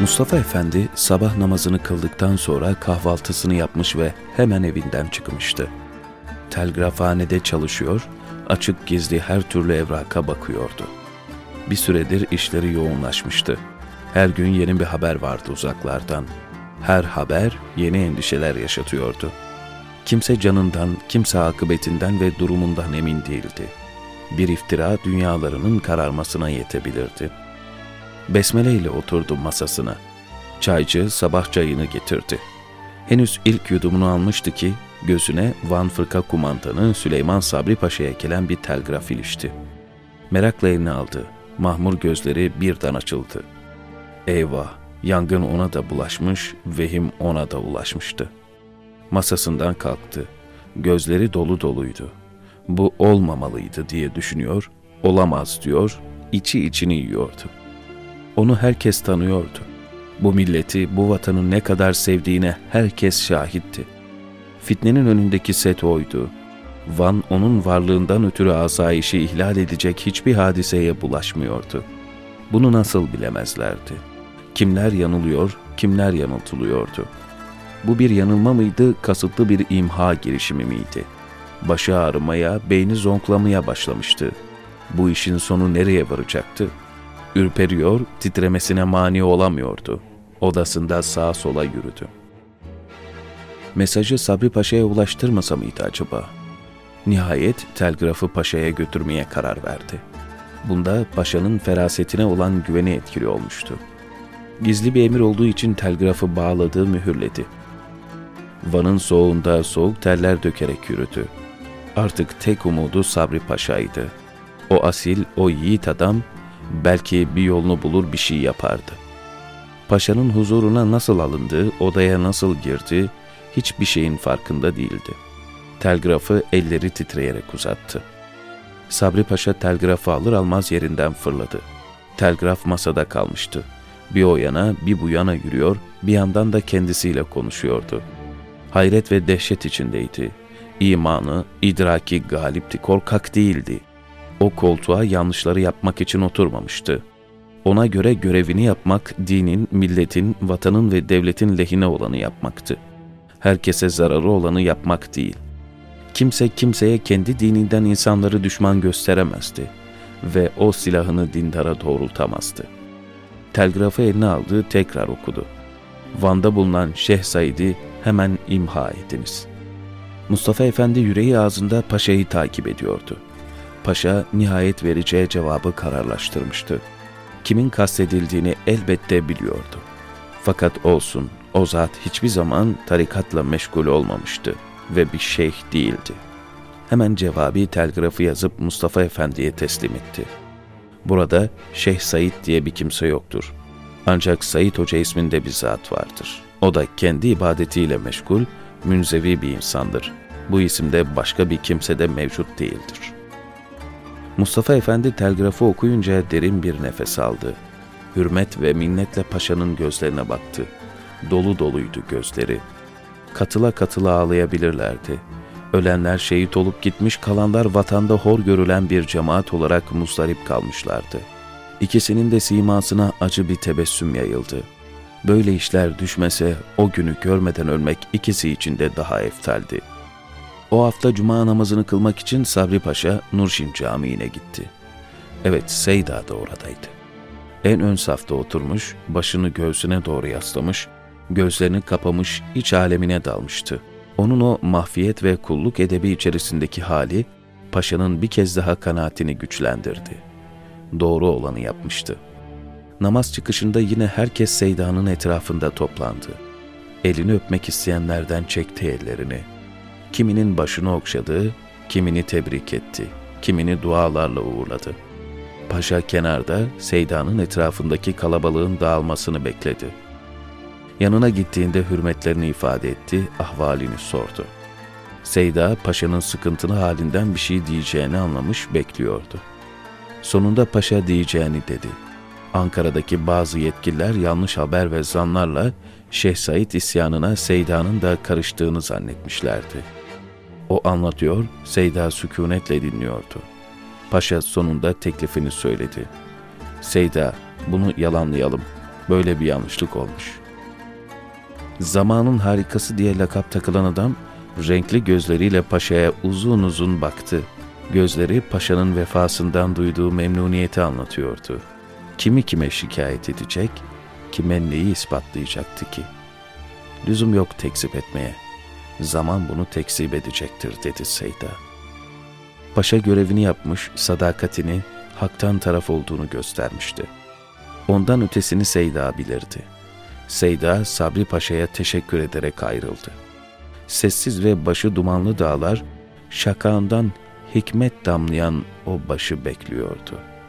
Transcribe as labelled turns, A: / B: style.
A: Mustafa Efendi sabah namazını kıldıktan sonra kahvaltısını yapmış ve hemen evinden çıkmıştı. Telgrafhanede çalışıyor, açık gizli her türlü evraka bakıyordu. Bir süredir işleri yoğunlaşmıştı. Her gün yeni bir haber vardı uzaklardan. Her haber yeni endişeler yaşatıyordu. Kimse canından, kimse akıbetinden ve durumundan emin değildi. Bir iftira dünyalarının kararmasına yetebilirdi. Besmele ile oturdu masasına. Çaycı sabah çayını getirdi. Henüz ilk yudumunu almıştı ki gözüne Van Fırka kumandanı Süleyman Sabri Paşa'ya gelen bir telgraf ilişti. Merakla eline aldı. Mahmur gözleri birden açıldı. Eyvah! Yangın ona da bulaşmış, vehim ona da ulaşmıştı. Masasından kalktı. Gözleri dolu doluydu. Bu olmamalıydı diye düşünüyor, olamaz diyor, içi içini yiyordu. Onu herkes tanıyordu. Bu milleti, bu vatanı ne kadar sevdiğine herkes şahitti. Fitnenin önündeki set oydu. Van onun varlığından ötürü asayişi ihlal edecek hiçbir hadiseye bulaşmıyordu. Bunu nasıl bilemezlerdi? Kimler yanılıyor, kimler yanıltılıyordu? Bu bir yanılma mıydı, kasıtlı bir imha girişimi miydi? Başı ağrımaya, beyni zonklamaya başlamıştı. Bu işin sonu nereye varacaktı? Ürperiyor, titremesine mani olamıyordu. Odasında sağa sola yürüdü. Mesajı Sabri Paşa'ya ulaştırmasa mıydı acaba? Nihayet telgrafı Paşa'ya götürmeye karar verdi. Bunda Paşa'nın ferasetine olan güveni etkili olmuştu. Gizli bir emir olduğu için telgrafı bağladı, mühürledi. Van'ın soğuğunda soğuk terler dökerek yürüdü. Artık tek umudu Sabri Paşa'ydı. O asil, o yiğit adam belki bir yolunu bulur bir şey yapardı. Paşa'nın huzuruna nasıl alındı, odaya nasıl girdi, hiçbir şeyin farkında değildi. Telgrafı elleri titreyerek uzattı. Sabri Paşa telgrafı alır almaz yerinden fırladı. Telgraf masada kalmıştı. Bir o yana bir bu yana yürüyor, bir yandan da kendisiyle konuşuyordu. Hayret ve dehşet içindeydi. İmanı, idraki galipti, korkak değildi. O koltuğa yanlışları yapmak için oturmamıştı. Ona göre görevini yapmak, dinin, milletin, vatanın ve devletin lehine olanı yapmaktı. Herkese zararı olanı yapmak değil. Kimse kimseye kendi dininden insanları düşman gösteremezdi ve o silahını dindara doğrultamazdı. Telgrafı eline aldı, tekrar okudu. Van'da bulunan Şeyh Said'i hemen imha ediniz. Mustafa Efendi yüreği ağzında paşayı takip ediyordu. Paşa nihayet vereceği cevabı kararlaştırmıştı. Kimin kastedildiğini elbette biliyordu. Fakat olsun, o zat hiçbir zaman tarikatla meşgul olmamıştı ve bir şeyh değildi. Hemen cevabı telgrafı yazıp Mustafa Efendi'ye teslim etti. Burada Şeyh Said diye bir kimse yoktur. Ancak Said Hoca isminde bir zat vardır. O da kendi ibadetiyle meşgul, münzevi bir insandır. Bu isimde başka bir kimse de mevcut değildir. Mustafa Efendi telgrafı okuyunca derin bir nefes aldı. Hürmet ve minnetle paşanın gözlerine baktı. Dolu doluydu gözleri. Katıla katıla ağlayabilirlerdi. Ölenler şehit olup gitmiş, kalanlar vatanda hor görülen bir cemaat olarak mustarip kalmışlardı. İkisinin de simasına acı bir tebessüm yayıldı. Böyle işler düşmese o günü görmeden ölmek ikisi için de daha eftaldi. O hafta cuma namazını kılmak için Sabri Paşa Nurşin Camii'ne gitti. Evet Seyda da oradaydı. En ön safta oturmuş, başını göğsüne doğru yaslamış, gözlerini kapamış, iç alemine dalmıştı. Onun o mahfiyet ve kulluk edebi içerisindeki hali, paşanın bir kez daha kanaatini güçlendirdi. Doğru olanı yapmıştı. Namaz çıkışında yine herkes Seyda'nın etrafında toplandı. Elini öpmek isteyenlerden çekti ellerini. Kiminin başını okşadı, kimini tebrik etti, kimini dualarla uğurladı. Paşa kenarda Seyda'nın etrafındaki kalabalığın dağılmasını bekledi.'' Yanına gittiğinde hürmetlerini ifade etti, ahvalini sordu. Seyda, paşanın sıkıntılı halinden bir şey diyeceğini anlamış, bekliyordu. Sonunda paşa diyeceğini dedi. Ankara'daki bazı yetkililer yanlış haber ve zanlarla Şeyh Said isyanına Seyda'nın da karıştığını zannetmişlerdi. O anlatıyor, Seyda sükunetle dinliyordu. Paşa sonunda teklifini söyledi. Seyda, bunu yalanlayalım. Böyle bir yanlışlık olmuş. Zamanın harikası diye lakap takılan adam renkli gözleriyle paşaya uzun uzun baktı. Gözleri paşanın vefasından duyduğu memnuniyeti anlatıyordu. Kimi kime şikayet edecek, kime neyi ispatlayacaktı ki? Lüzum yok tekzip etmeye. Zaman bunu tekzip edecektir dedi Seyda. Paşa görevini yapmış, sadakatini, haktan taraf olduğunu göstermişti. Ondan ötesini Seyda bilirdi. Seyda Sabri Paşa'ya teşekkür ederek ayrıldı. Sessiz ve başı dumanlı dağlar, şakağından hikmet damlayan o başı bekliyordu.''